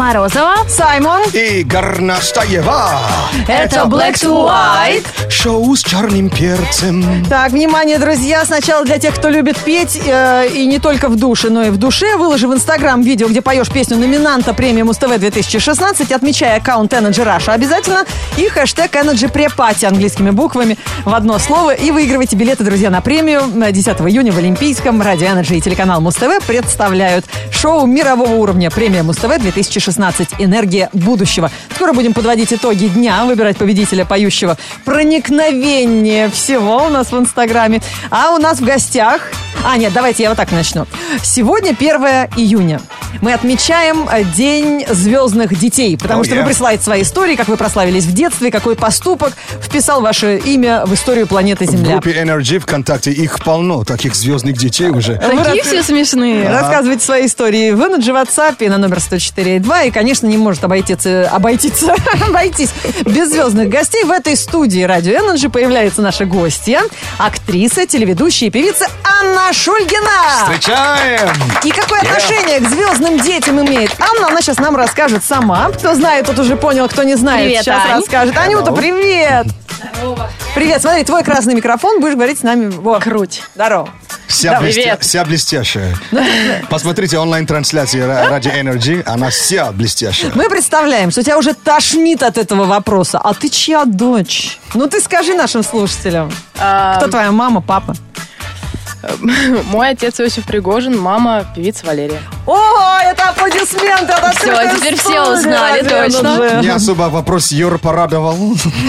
Морозова. Саймон. И Горностаева. Это Black to White. Шоу с черным перцем. Так, внимание, друзья, сначала для тех, кто любит петь, э, и не только в душе, но и в душе, выложи в Инстаграм видео, где поешь песню номинанта премии Муз-ТВ 2016, отмечая аккаунт Energy Russia обязательно, и хэштег Energy Prepati английскими буквами в одно слово, и выигрывайте билеты, друзья, на премию. На 10 июня в Олимпийском Радио Energy и телеканал Муз-ТВ представляют шоу мирового уровня премия Муз-ТВ 2016 «Энергия будущего». Скоро будем подводить итоги дня, выбирать победителя поющего проникновение всего у нас в Инстаграме. А у нас в гостях... А, нет, давайте я вот так начну. Сегодня 1 июня. Мы отмечаем э, День звездных детей, потому Oh, что yeah. вы присылаете свои истории, как вы прославились в детстве, какой поступок вписал ваше имя в историю планеты В Земля. группе Energy ВКонтакте их полно, таких звездных детей уже. Такие все смешные. Рассказывайте свои истории в Energy WhatsApp на номер 104.2. И, конечно, не может обойтись, обойтись, обойтись без звездных гостей. В этой студии Радио Energy появляется наша гостья, актриса, телеведущая и певица Анна Шульгина. Встречаем! И какое Yeah. отношение к звездным детям имеет Анна? Она сейчас нам расскажет сама. Кто знает, тот уже понял, кто не знает, Привет, сейчас Ань. расскажет. Анюта, привет! Привет, смотри, твой красный микрофон, будешь говорить с нами. Во. Круть. Здорово. Вся, Да, блестя- вся блестящая. Посмотрите онлайн-трансляции ра- ради Energy, она вся блестящая. Мы представляем, что тебя уже тошнит от этого вопроса. А ты чья дочь? Ну ты скажи нашим слушателям. Кто твоя мама, папа? Мой отец Иосиф Пригожин, мама певица Валерия. О, это аплодисменты! Это открытая теперь все студия, узнали, Радио точно. Не особо вопрос Юр порадовал.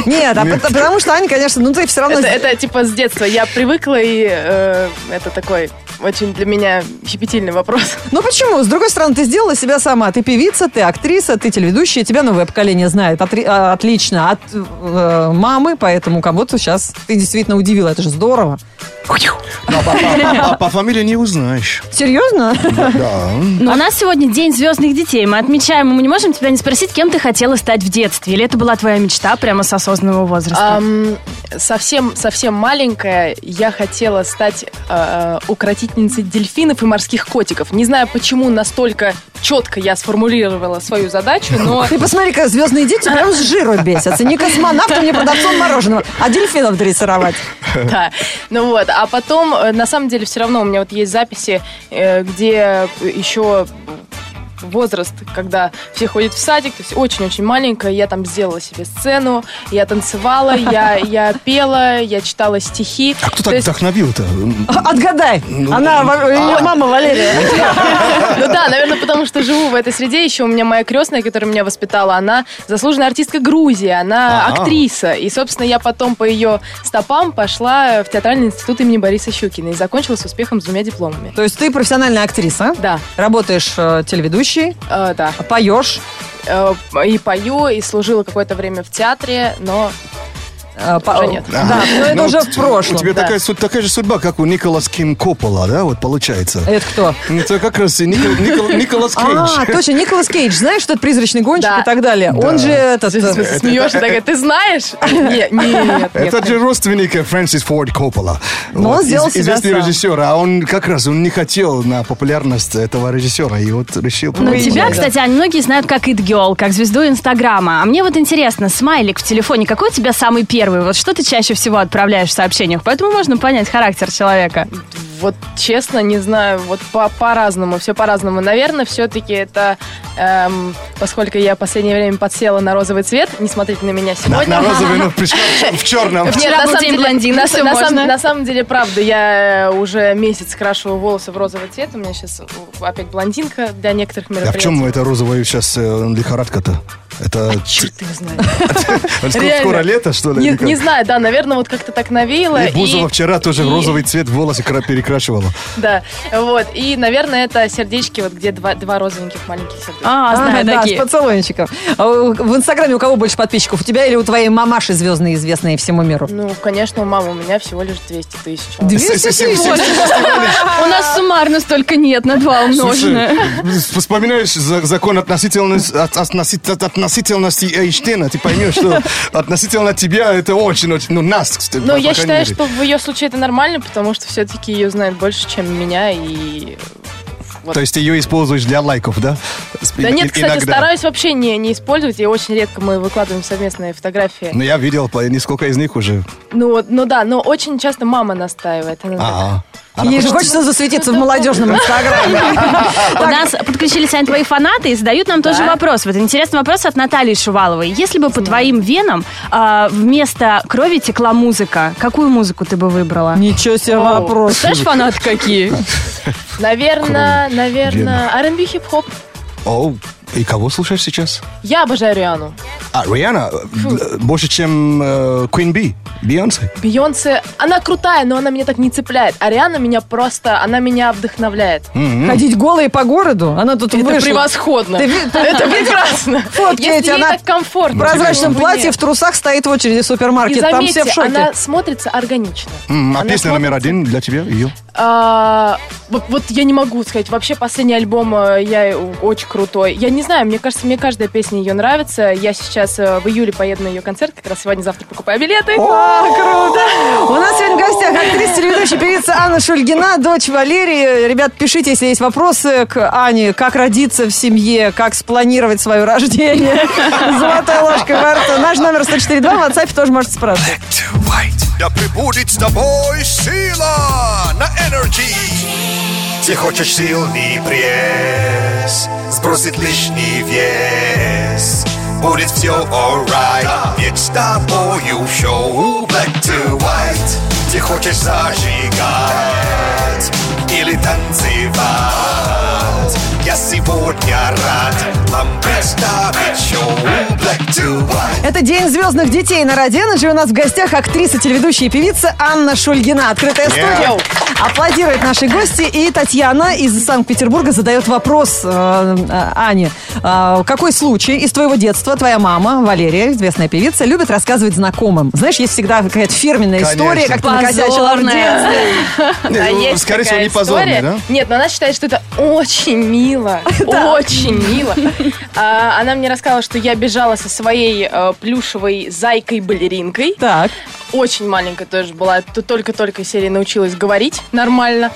Нет, а пот- потому что Аня, конечно, ну ты все равно... Это, это типа с детства. Я привыкла, и э, это такой очень для меня щепетильный вопрос. Ну почему? С другой стороны, ты сделала себя сама. Ты певица, ты актриса, ты телеведущая, тебя новое поколение знает отри- а, отлично от э, мамы, поэтому кого-то сейчас ты действительно удивила. Это же здорово. Но по, по- по фамилии не узнаешь. Серьезно? Да. Но у нас сегодня День звездных детей. Мы отмечаем, и мы не можем тебя не спросить, кем ты хотела стать в детстве. Или это была твоя мечта прямо с осознанного возраста? Совсем, совсем маленькая я хотела стать э, укротительницей дельфинов и морских котиков. Не знаю, почему настолько четко я сформулировала свою задачу, но Ты посмотри, как звездные дети прям с жиру бесятся. Не космонавтом, не продавцом мороженого, а дельфинов дрессировать. Да, ну вот, а потом, э, на самом деле, все равно у меня вот есть записи, э, где еще возраст, когда все ходят в садик, то есть очень-очень маленькая, я там сделала себе сцену, я танцевала, я, я пела, я читала стихи. А кто То так есть- вдохновил-то? Отгадай. Она, во- ее мама Валерия. Ну да, наверное, потому что живу в этой среде. Еще у меня моя крестная, которая меня воспитала, она заслуженная артистка Грузии, она актриса. И, собственно, я потом по ее стопам пошла в театральный институт имени Бориса Щукина и закончила с успехом с двумя дипломами. То есть ты профессиональная актриса, Да, работаешь э, телеведущей, э, да. поешь, Э, и пою, и служила какое-то время в театре, но по- Уже нет. Да, но это Ну, уже в прошлом. У тебя да. такая, такая же судьба, как у Николас Ким Коппола, да, вот получается. Это кто? Это как раз и Никол- Никол- Николас А, Кейдж. точно, Николас Кейдж. Знаешь, что это призрачный гонщик Да. и так далее? Он же этот... э, смеешься такая, ты знаешь? Нет, нет, нет. Это же родственник Фрэнсис Форд Коппола. Но он сделал себя Известный режиссер, а он как раз он не хотел на популярность этого режиссера, и вот решил... Ну, тебя, кстати, многие знают как It Girl, как звезду Инстаграма. А мне вот интересно, смайлик в телефоне, какой у тебя самый первый? Вот что ты чаще всего отправляешь в сообщениях? Поэтому можно понять характер человека. Вот честно, не знаю, вот по- по-разному, все по-разному. Наверное, все-таки это, эм, поскольку я в последнее время подсела на розовый цвет, не смотрите на меня На, сегодня. на розовый, но пришла в черном. Вчера на был самом день деле- блондина, на, на самом, можно. на самом деле, правда, я э, уже месяц крашиваю волосы в розовый цвет. У меня сейчас опять блондинка для некоторых А мероприятий. в чем это розовая сейчас э, лихорадка-то? Это Черт его знает. скоро, лето, что ли? Не, знаю, да, наверное, вот как-то так навеяло. И Бузова вчера тоже в и- розовый цвет волосы кра- перекрашивала. Да, вот. И, наверное, это сердечки, вот где два, два розовеньких маленьких сердечка. А, знаю да, такие. с поцелуйчиком. А у- В Инстаграме у кого больше подписчиков? У тебя или у твоей мамаши звездные, известные всему миру? Ну, конечно, мама, у меня всего лишь 200 тысяч. 200 С- с- с- тысяч. У нас суммарно столько нет, на два умноженное. Слушай, вспоминаешь за- закон относительности, от- относи- от- относительности Эйнштейна, ты поймешь, что относительно тебя это очень-очень, ну, нас, кстати, Ну, по- я считаю, мере. что в ее случае это нормально, потому что все-таки ее знают больше, чем меня, и Вот. То есть ты ее используешь для лайков, да? Да И- нет, кстати, иногда. стараюсь вообще не, не использовать, и очень редко мы выкладываем совместные фотографии. Ну, я видел несколько из них уже. Ну, ну да, но очень часто мама настаивает. Она так, Ага. Она Ей же хочет- хочется засветиться в молодежном инстаграме. У нас подключились, твои фанаты и задают нам тоже вопрос. Вот интересный вопрос от Натальи Шуваловой. Если бы по твоим венам а, вместо крови текла музыка, какую музыку ты бы выбрала? Ничего себе вопрос. Знаешь, фанаты какие? Наверное, наверное, R&B хип-хоп. Оу, и кого слушаешь сейчас? Я обожаю Риану. А, Риана? э, Больше, чем э, Queen Bee, Бейонсе? Бейонсе, она крутая, но она меня так не цепляет. А Риана меня просто, она меня вдохновляет. Ходить голой по городу? Она тут Это вышла. превосходно. Ты Это прекрасно. Фотки Если эти, ей она так комфортно. В прозрачном почему бы платье, нет? в трусах стоит в очереди в И супермаркет. Там все заметьте, в шоке. она смотрится органично. М, А Она песня номер смотрится- один для тебя? Ее? А, вот, вот я не могу сказать. Вообще последний альбом э, я очень крутой. Я не знаю, мне кажется, мне каждая песня ее нравится. Я сейчас э, в июле поеду на ее концерт, как раз сегодня-завтра покупаю билеты. О, круто! У нас сегодня в гостях актриса, телеведущая, певица Анна Шульгина, дочь Валерии. Ребят, пишите, если есть вопросы к Ане. Как родиться в семье, как спланировать свое рождение. Золотая ложка во рту. Наш номер 104.2 в WhatsApp тоже можете спрашивать. Да прибудет с тобой сила на энергии. Ты хочешь сильный пресс, сбросить лишний вес. Будет все alright, ведь с тобою шоу Black to White. Ты хочешь зажигать или танцевать. Я сегодня рад вам представить шоу Black to White. Это День звездных детей на Energy. У нас в гостях актриса, телеведущая и певица Анна Шульгина. Открытая студия. Аплодирует нашей гости. И Татьяна из Санкт-Петербурга задает вопрос э, э, Ане. Э, какой случай из твоего детства твоя мама, Валерия, известная певица, любит рассказывать знакомым? Знаешь, есть всегда какая-то фирменная Конечно. история, как ты накосячила в Позорная. детстве. А Не, ну, есть Скорее всего, не история. да? Нет, но она считает, что это очень мило. Очень мило. А, Она мне рассказала, что я бежала со своей э, плюшевой зайкой-балеринкой. Так. Очень маленькая тоже была. Только-только серия научилась говорить нормально.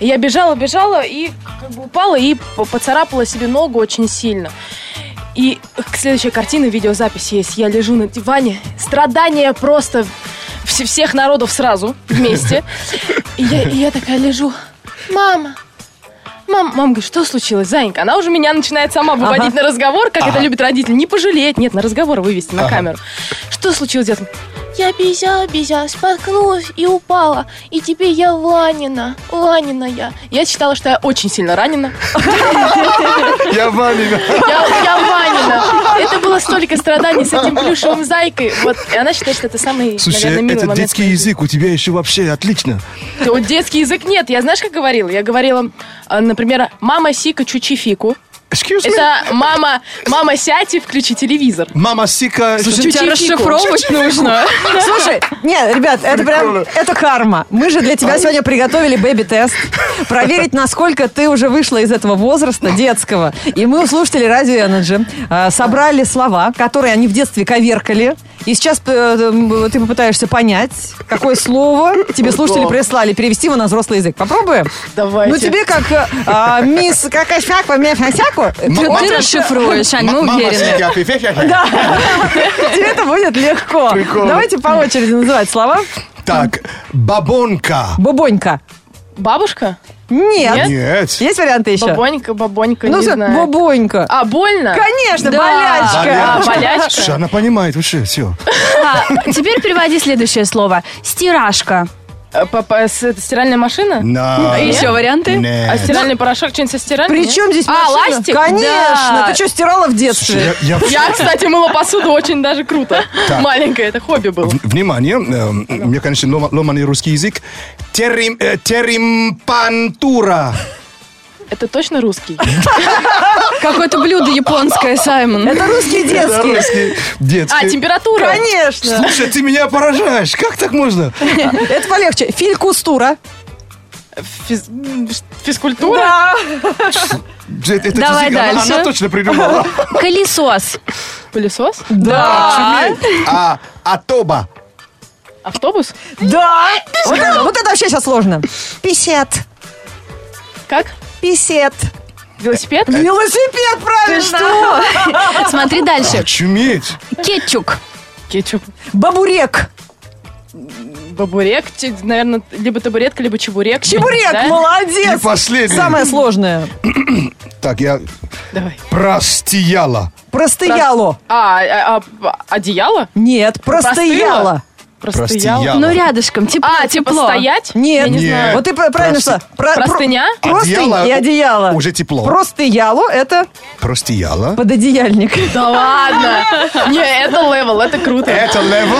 Я бежала, бежала и как бы упала и по- поцарапала себе ногу очень сильно. И к следующей картине видеозапись есть. Я лежу на диване. Страдания просто вс- всех народов сразу вместе. И я, и я такая лежу. Мама, Мам, мам говорит, что случилось, Зайенька? Она уже меня начинает сама выводить на разговор, как это любят родители. Не пожалеть, нет, на разговор вывести на камеру. Что случилось, детка? Я бежала, споткнулась и упала. И теперь я ранена, ранена я. Я считала, что я очень сильно ранена. Я Ванина. Я, ранена. Это было столько страданий с этим плюшевым зайкой. Вот, и она считает, что это самый, Слушай, наверное, милый это момент. детский язык, у тебя еще вообще отлично. Вот детский язык нет. Я знаешь, как говорила? Я говорила, э, например, мама сика чучи фику. Excuse me? Это мама, мама сядь и включи телевизор. Мама Сика... Слушай, тебя расшифровывать нужно. Слушай, нет, ребят, это прям, это карма. Мы же для тебя сегодня приготовили бэби-тест. Проверить, насколько ты уже вышла из этого возраста детского. И мы у слушателей Радио Energy э, собрали слова, которые они в детстве коверкали. И сейчас э, ты попытаешься понять, какое слово тебе слушатели прислали, перевести его на взрослый язык. Попробуем? Давайте. Ну, тебе как э, а, мисс какашаку, мясяку, Ты, ты расшифруешь, Ань, мы Мама уверены. Фе-фе-фе. тебе это будет легко. Прикольно. Давайте по очереди называть слова. Так, бабонка. Бабонька. Бабушка? Нет. Нет? Есть варианты еще? Бабонька, бабонька, Ну, не за- знаю. бобонька. А, больно? Конечно, Да. болячка. А, болячка? Слушай, она понимает вообще все. А, теперь переводи следующее слово. Стиражка. Э, па- па- с- это стиральная машина? На. А еще варианты? А Нет. стиральный порошок что-нибудь со стиральным? При чем здесь А, машина? ластик? Конечно. Да. Ты что, стирала в Слушай, детстве? я- я- Я, кстати, мыла посуду очень даже круто. Так. Маленькое, это хобби было. В- Внимание, у меня, конечно, лома- ломаный русский язык. Терим, э, теримпантура. Это точно русский? Какое-то блюдо японское, Саймон. Это русский Это детский. русский, детский. А, температура? Конечно. Слушай, ты меня поражаешь. Как так можно? Это полегче. Филькустура. Физ- Физкультура? Да. Это- Давай она- дальше. Она точно придумала. Колесос. Пылесос? Да. А, атоба. Автобус? Да. Вот это, вот это вообще сейчас сложно. Писет. Как? Писет. Велосипед? Велосипед, правильно. Что? Смотри дальше. Очуметь. Кетчук. Кетчуп. Бабурек. Бабурек, наверное, либо табуретка, либо чебурек. Чебурек, Да? молодец. И последний. Самое сложное. Так, я... Давай. Простияло. Простояло. А, а, а, одеяло? Нет, простояло. Простыяло. Простояло? Ну, рядышком. Тепло, А, типа тепло. стоять? Нет, Я не Нет. знаю. Вот ты пр- правильно Просто- что? Про- про- Простыня? Простынь Одеяло и одеяло. уже тепло. Простояло это Простияло. пододеяльник. Да ладно. Не, это левел, это круто. Это левел.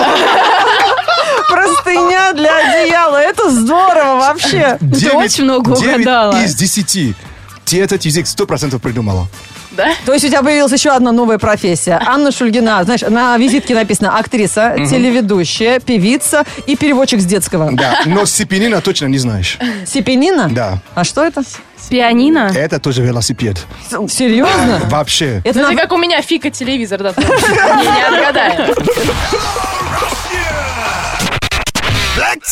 Простыня для одеяла. Это здорово вообще. Девять- очень много угадала. из десяти. Ты этот язык сто процентов придумала. Да? То есть у тебя появилась еще одна новая профессия. Анна Шульгина, знаешь, на визитке написано актриса, телеведущая, певица и переводчик с детского. Да, но сипенина точно не знаешь. Сипенина? Да. А что это? Пианино. Это тоже велосипед. Серьезно? Вообще. Это на- это как у меня фика телевизор, да. Не, не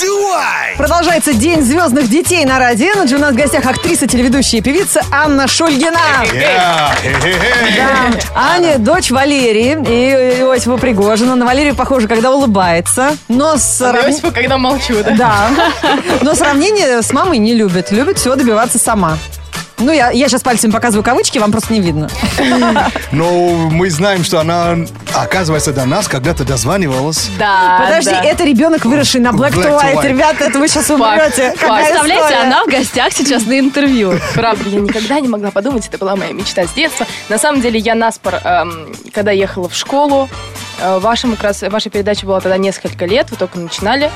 white. Продолжается День звездных детей на Радио Energy. У нас в гостях актриса, телеведущая и певица Анна Шульгина. Yeah. Да. Аня, дочь Валерии и Иосифа Пригожина. На Валерию похоже, когда улыбается. Но с А рав- Иосифа, когда молчу, да? Да. Но сравнение с мамой не любит. Любит всего добиваться сама. Ну, я, я сейчас пальцем показываю кавычки, вам просто не видно. Но мы знаем, что она, оказывается, до нас когда-то дозванивалась. Да, Подожди, да. это ребенок, выросший на Black, Black to White. White. Ребята, это вы сейчас умрете. Представляете, история? она в гостях сейчас на интервью. Правда, я никогда не могла подумать, это была моя мечта с детства. На самом деле, я наспор, эм, когда ехала в школу, э, вашему как раз, ваша передача была тогда несколько лет, вы только начинали.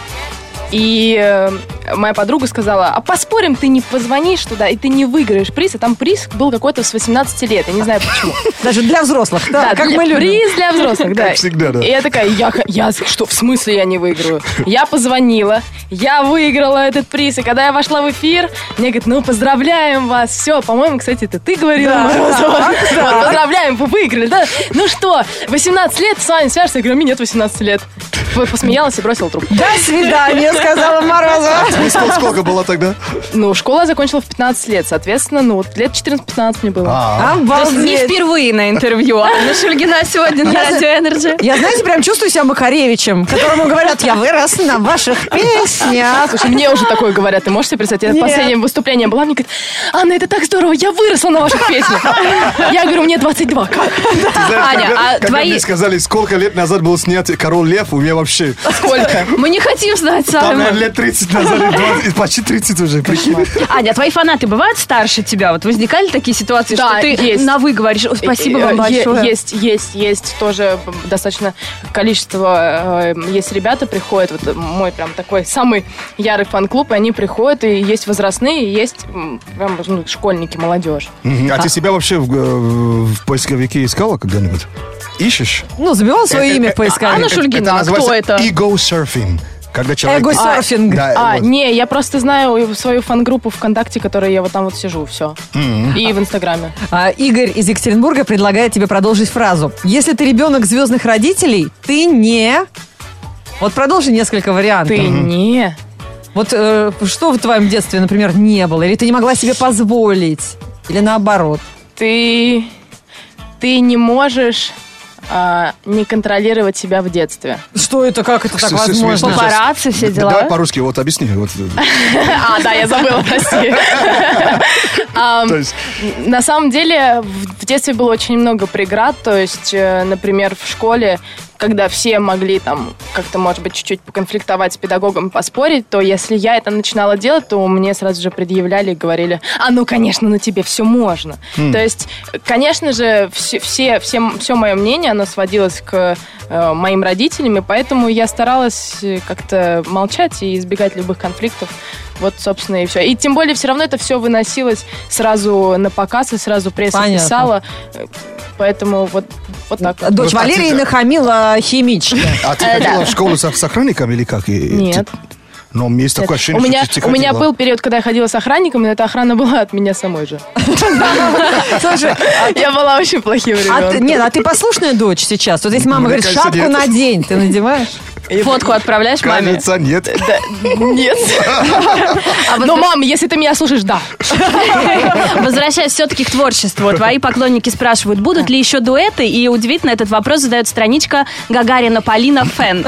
И э, моя подруга сказала, а поспорим, ты не позвонишь туда, и ты не выиграешь приз. А там приз был какой-то с 18 лет, я не знаю почему. Даже для взрослых, да, как для- мы любим. Приз для взрослых, да. Как всегда, да. И я такая, я, что, в смысле я не выиграю? Я позвонила, я выиграла этот приз, и когда я вошла в эфир, мне говорят, ну, поздравляем вас, все, по-моему, кстати, это ты говорила, Да, Морозова. Вот, поздравляем, вы выиграли, да? Ну что, 18 лет, с вами свяжешься? Я говорю, мне нет 18 лет. Посмеялась и бросила трубку. До свидания, сказала Морозова. Тебе сколько, было тогда? Ну, школу я закончила в 15 лет, соответственно, ну, вот лет 14-15 мне было. А, То есть не впервые на интервью. Анна Шульгина сегодня на Радио Energy. Я, знаете, прям чувствую себя Макаревичем, которому говорят, я вырос на ваших песнях. Слушай, мне уже такое говорят, ты можешь себе представить? Я последнее выступление была, мне говорят, Анна, это так здорово, я выросла на ваших песнях. Я говорю, мне 22, как? ты знаешь, Аня, а когда твои- мне сказали, сколько лет назад был снят «Король Лев», у меня вообще... Сколько? Мы не хотим знать, Там, наверное, лет 30 назад, или 20, почти 30 уже, прикинь. Аня, а твои фанаты бывают старше тебя? Вот возникали такие ситуации, Да, что ты есть. на вы говоришь, «Ой, спасибо вам Э, большое. Есть, есть, есть тоже достаточно количество, э, есть ребята приходят, вот мой прям такой самый ярый фан-клуб, и они приходят, и есть возрастные, и есть прям ну, школьники, молодежь. Мгм. А ты себя вообще в, э, в поисковике искала когда-нибудь? Ищешь? Ну, забивал свое имя в поисковик. Анна Шульгина, а кто это? Ego-surfing. Когда человек... Эго-серфинг. Да, А, вот. не, я просто знаю свою фан-группу ВКонтакте, которой я вот там вот сижу, все. И в Инстаграме. А, Игорь из Екатеринбурга предлагает тебе продолжить фразу. Если ты ребенок звездных родителей, ты не... Вот продолжи несколько вариантов. Ты не... Вот э, что в твоем детстве, например, не было? Или ты не могла себе позволить? Или наоборот? Ты... Ты не можешь а, не контролировать себя в детстве. Что это? Как это так с- возможно? Папарацци, все дела. Давай по-русски, вот объясни. Вот, А, да, я забыла, прости. Ам, то есть, На самом деле в в детстве было очень много преград, то есть, э, например, в школе, когда все могли там как-то, может быть, чуть-чуть поконфликтовать с педагогом, поспорить, то если я это начинала делать, то мне сразу же предъявляли и говорили, а ну, конечно, ну тебе все можно. То есть, конечно же, все, все, все, все мое мнение, оно сводилось к э, моим родителям, и поэтому я старалась э, как-то молчать и избегать любых конфликтов. Вот, собственно, и все. И тем более, все равно это все выносилось сразу на показ, и сразу пресса Понятно. писала. Э, Поэтому вот, вот так вот. Дочь Ну, так Валерии ты- нахамила химички. а ты ходила в школу с, охранником или как? Нет. Но есть такое У ощущение, меня, что ты у меня был период, когда я ходила с охранником, но эта охрана была от меня самой же. Слушай, Я была очень плохим а ребенком. нет, а ты послушная дочь сейчас? Вот если мама говорит, шапку надень, ты надеваешь? Фотку отправляешь маме? Кажется, нет. Да, нет. А Но, мам, если ты меня слушаешь, да. Возвращаясь все-таки к творчеству, твои поклонники спрашивают, будут ли еще дуэты, и удивительно, этот вопрос задает страничка Гагарина Полина Фэн.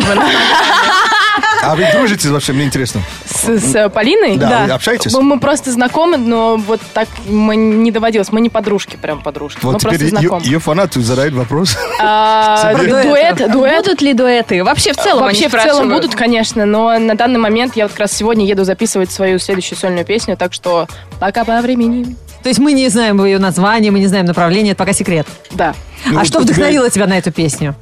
А вы дружите вообще, мне интересно. С, с Полиной? Да, вы общаетесь? Мы, мы просто знакомы, но вот так мы не доводилось. Мы не подружки, прям подружки. мы Вот просто теперь ее, знакомы. ее фанаты задают вопрос. А, дуэт, дуэт. Будут ли дуэты? Вообще в целом Вообще в целом будут, конечно, но на данный момент я вот как раз сегодня еду записывать свою следующую сольную песню, так что пока по времени. То есть мы не знаем ее название, мы не знаем направление, это пока секрет. Да. Ну, а вот что тебя- вдохновило тебя на эту песню?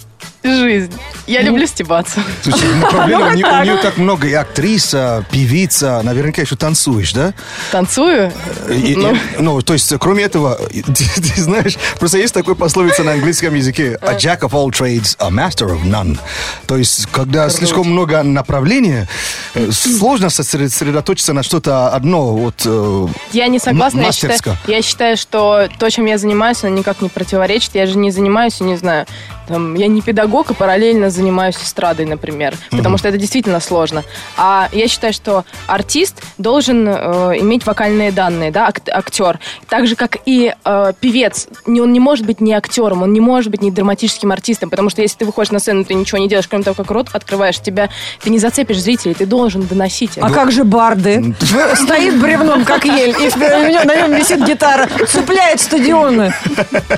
Жизнь. Я люблю стебаться. Слушай, ну, проблема, у, нее, у нее так много и актриса, певица, наверняка еще танцуешь, да? Танцую. И- и- Ну. ну, то есть, кроме этого, ты, ты знаешь, просто есть такой пословица на английском языке «A jack of all trades, a master of none». То есть, когда слишком много направления, э, сложно сосред- сосредоточиться на что-то одно. Вот, э, Я не согласна. Я считаю, я считаю, что то, чем я занимаюсь, оно никак не противоречит. Я же не занимаюсь, не знаю, там, я не педагог, и параллельно занимаюсь эстрадой, например. Потому что это действительно сложно. А я считаю, что артист должен э, иметь вокальные данные, да, ак- актер. Так же, как и э, певец. Не- Он не может быть не актером, он не может быть не драматическим артистом. Потому что если ты выходишь на сцену, ты ничего не делаешь, кроме того, как рот открываешь, тебя ты не зацепишь зрителей, ты должен доносить. это. А как же барды? Стоит бревном, как ель, и на нем висит гитара, цепляет стадионы.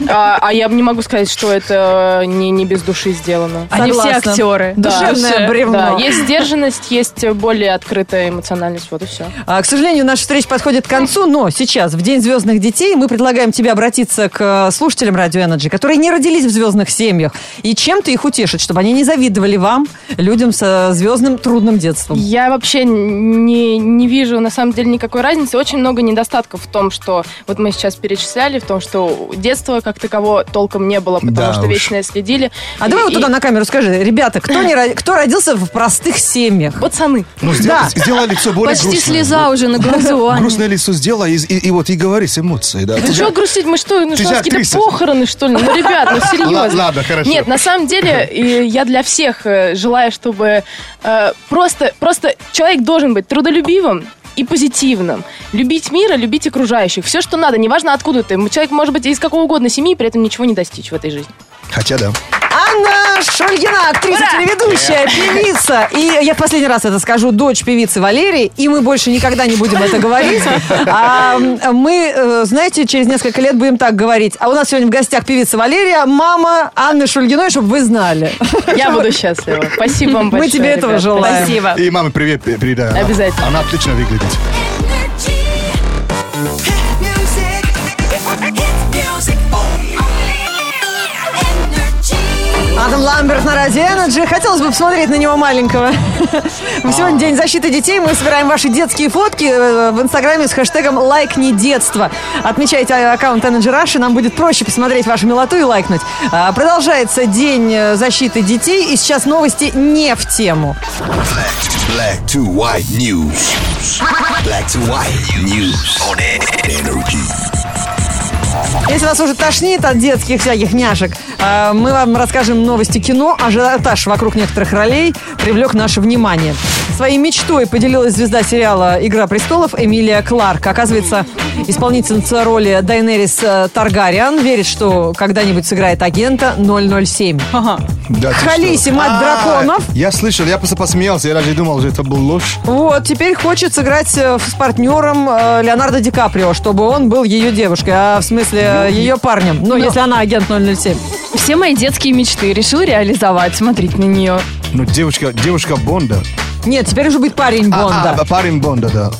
А, а я не могу сказать, что это не, не без души сделано. Они все Согласна. актеры. Душевное Да. бревно. Да, есть сдержанность, есть более открытая эмоциональность, вот и все. А, К сожалению, наша встреча подходит к концу, но сейчас, в День звездных детей, мы предлагаем тебе обратиться к э, слушателям Radio Energy, которые не родились в звездных семьях, и чем-то их утешить, чтобы они не завидовали вам, людям со звездным трудным детством. Я вообще не, не вижу на самом деле никакой разницы. Очень много недостатков в том, что вот мы сейчас перечисляли, в том, что детства как такового толком не было, потому Да что уж. вечно следили. А И- давай вот и- туда на камеру скажи, ребята, кто, не, кто родился в простых семьях? Пацаны. ну, сделай, Да. сделай лицо более Почти грустное. слеза уже на глазу, Аня. Грустное лицо сделай и, и- и вот и говори с эмоцией. Да. Тебя- что грустить? Мы что, ну Ты что, у же нас какие-то похороны, что ли? Ну, ребят, ну серьезно. Ладно, ладно, хорошо. Нет, на самом деле, и я для всех э, желаю, чтобы э, просто, просто человек должен быть трудолюбивым и позитивным. Любить мира, любить окружающих. Все, что надо, неважно откуда ты. Человек может быть из какого угодно семьи, при этом ничего не достичь в этой жизни. Хотя да. Анна Шульгина, актриса, телеведущая, певица. И я в последний раз это скажу, дочь певицы Валерии. И мы больше никогда не будем это говорить. А, мы, э, знаете, через несколько лет будем так говорить. А у нас сегодня в гостях певица Валерия, мама Анны Шульгиной, чтобы вы знали. Я буду счастлива. Спасибо вам Мы большое. тебе этого ребят. желаем. Спасибо. И маме привет пе- передай. Обязательно. Она отлично выглядит. Адам Ламберт на Радио. Хотелось бы посмотреть на него маленького. Сегодня День защиты детей. Мы собираем ваши детские фотки э, в Инстаграме с хэштегом «Лайк не детство». Отмечайте аккаунт Energy Rush, и нам будет проще посмотреть вашу милоту и лайкнуть. А, Продолжается День э, защиты детей. И сейчас новости не в тему. Black to white news. Black to white news on energy. Если вас уже тошнит от детских всяких няшек, э, мы вам расскажем новости кино. Ажиотаж вокруг некоторых ролей привлек наше внимание. Своей мечтой поделилась звезда сериала «Игра престолов» Эмилия Кларк. Оказывается, исполнительница роли Дайнерис э, Таргариан верит, что когда-нибудь сыграет агента 007. Да, ты Халиси, мать А, драконов. Я слышал, я просто посмеялся, я даже думал, что это был ложь. Вот, теперь хочет сыграть э, с партнером э, Леонардо Ди Каприо, чтобы он был ее девушкой, а в смысле э, ее парнем. Ну, если она агент 007. Все мои детские мечты решил реализовать. Смотрите на нее. Ну, девушка, девушка Бонда. Нет, теперь уже будет парень А, Бонда. а, парень Бонда, да.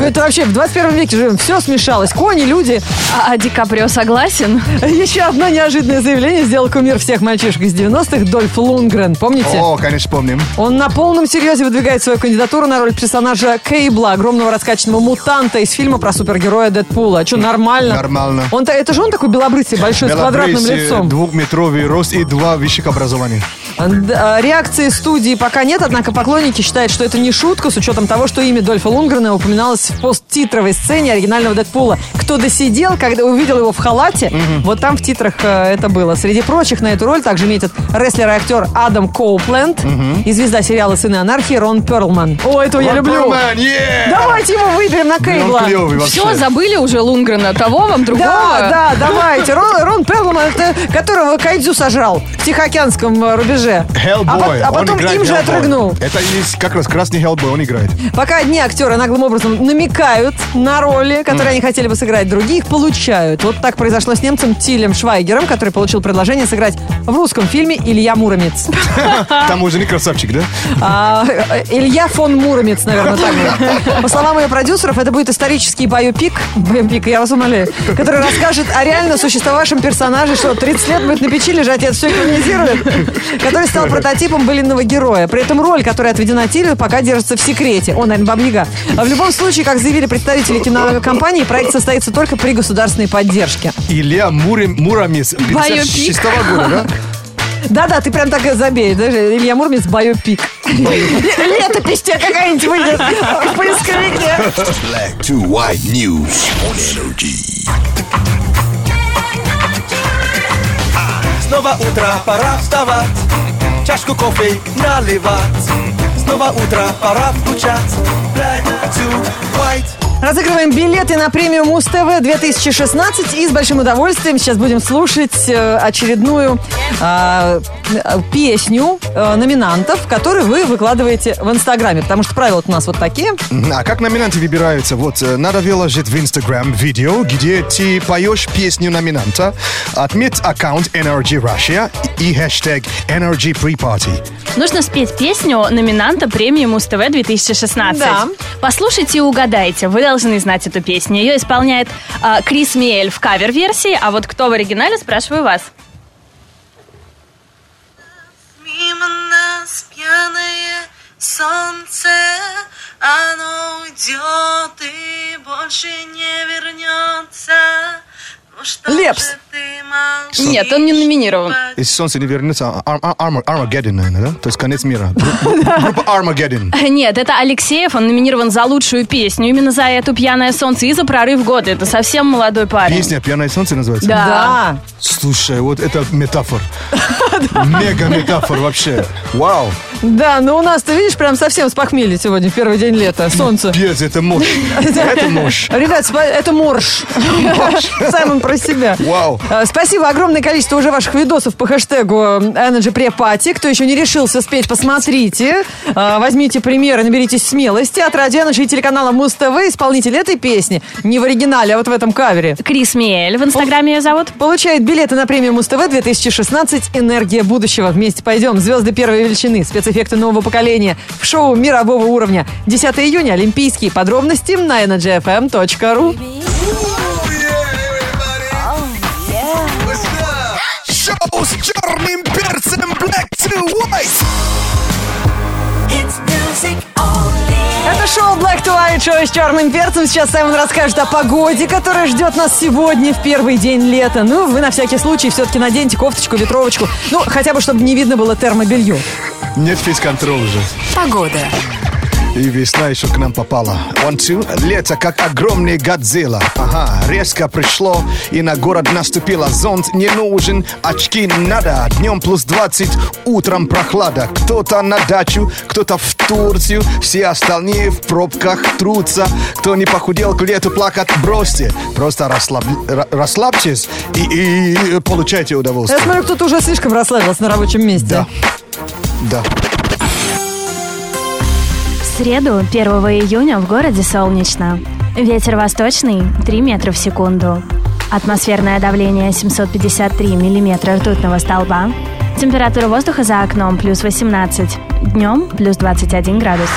Это вообще в 21 веке живем, все смешалось. Кони, люди. А, а Ди Каприо согласен? Еще одно неожиданное заявление сделал кумир всех мальчишек из 90-х Дольф Лунгрен. Помните? О, конечно, помним. Он на полном серьезе выдвигает свою кандидатуру на роль персонажа Кейбла, огромного раскачанного мутанта из фильма про супергероя Дэдпула. Что, нормально? Нормально. Он, это же он такой белобрысый, большой, с квадратным Белобрысый, лицом. Двухметровый рост и два высших образования. Да, реакции студии пока нет, однако поклонники считают, что это не шутка, с учетом того, что имя Дольфа Лунгрена упоминалось в посттитровой сцене оригинального Дэдпула. Кто досидел, когда увидел его в халате, вот там в титрах э, это было. Среди прочих на эту роль также метят рестлер и актер Адам Коупленд и звезда сериала «Сыны анархии» Рон Перлман. О, этого я люблю. Superman, yeah! Давайте его выберем на Блин, Кейбла. Все, забыли уже Лунгрена. Того вам, другого. Да, да, давайте. Рон, Рон Перлман, это которого Кайдзю сожрал в Тихоокеанском э, Hellboy. А, по- а он потом им же Hellboy. отрыгнул. Это есть как раз красный Hellboy, он играет. Пока одни актеры наглым образом намекают на роли, которые они хотели бы сыграть, другие их получают. Вот так произошло с немцем Тилем Швайгером, который получил предложение сыграть в русском фильме «Илья Муромец». Там уже не красавчик, да? А, э, Илья фон Муромец, наверное, так же. По словам ее продюсеров, это будет исторический биопик, биопик, я вас умоляю, который расскажет о реально существовавшем персонаже, что 30 лет будет на печи лежать, и это все экранизирует, который стал прототипом былинного героя. При этом роль, которая отведена Тилю, пока держится в секрете. Он, наверное, бабьяга. А в любом случае, как заявили представители кинокомпании, проект состоится только при государственной поддержке. Илья Мурим, Муромец, 56 года, да? Да-да, ты прям так и забей. Даже Илья Муромец биопик. Летопись тебе какая-нибудь выйдет в поисковике. Black to white news on energy. Снова утро, пора вставать, чашку кофе наливать. Снова утро, пора включать. Black to white. Разыгрываем билеты на премию Муз-ТВ 2016 и с большим удовольствием сейчас будем слушать э, очередную а, э, песню э, номинантов, которые вы выкладываете в Инстаграме, потому что правила у нас вот такие. А как номинанты выбираются? Вот, э, надо выложить в Инстаграм видео, где ты поешь песню номинанта, отметь аккаунт Energy Russia и хэштег Energy Pre-Party. Нужно спеть песню номинанта премии Муз-ТВ 2016. Да. Послушайте и угадайте. Вы должны знать эту песню. Ее исполняет а, Крис Миэль в кавер-версии, а вот кто в оригинале, спрашиваю вас. Мимо нас пьяное солнце, оно уйдет и больше не вернется. Ну что Лепс. Нет, он не номинирован. Если солнце не вернется, Ар- Ар- Армар- Armageddon, наверное, да? То есть конец мира. Гру- Группа Armageddon. Нет, это Алексеев, он номинирован за лучшую песню. Именно за эту «Пьяное солнце» и за «Прорыв года». Это совсем молодой парень. Песня «Пьяное солнце» называется? Да. Слушай, вот это метафор. Мега метафор вообще. Вау. Да, но у нас, ты видишь, прям совсем с похмелья сегодня, в первый день лета, солнце. Пес, это мощь. Это мощь. Ребят, это морж. Саймон про себя. Вау. Э, Спасибо. Огромное количество уже ваших видосов по хэштегу Energy Pre-Party. Кто еще не решился спеть, посмотрите. Э, Возьмите пример и наберитесь смелости. От Радио Energy и телеканала Муз-ТВ исполнитель этой песни не в оригинале, а вот в этом кавере. Крис Миэль, в Инстаграме ее зовут. Получает билеты на премию Муз-ТВ 2016 «Энергия будущего». Вместе пойдем. Звезды первой величины, спецэффекты нового поколения в шоу мирового уровня. 10 июня. Олимпийские подробности на energyfm.ru. Шоу с черным перцем Black to white. Это шоу Black to White, шоу с черным перцем. Сейчас Саймон расскажет о погоде, которая ждет нас сегодня в первый день лета. Ну, вы на всякий случай все-таки наденьте кофточку, ветровочку. Ну, хотя бы, чтобы не видно было термобелье. Нет фейс-контроля уже. Погода. И весна еще к нам попала. One, two. Лето, как огромный Годзилла. Ага, резко пришло, и на город наступило. Зонт не нужен, очки надо. Днем плюс 20, утром прохлада. Кто-то на дачу, кто-то в Турцию. Все остальные в пробках трутся. Кто не похудел к лету плакать, бросьте. Просто расслаб... ра- расслабьтесь и, и- и получайте Я удовольствие. смотрю, кто-то уже слишком расслабился на рабочем месте. Да. Да. В среду, 1 июня, в городе солнечно. Ветер восточный 3 метра в секунду. Атмосферное давление 753 миллиметра ртутного столба. Температура воздуха за окном плюс 18. Днем плюс 21 градус.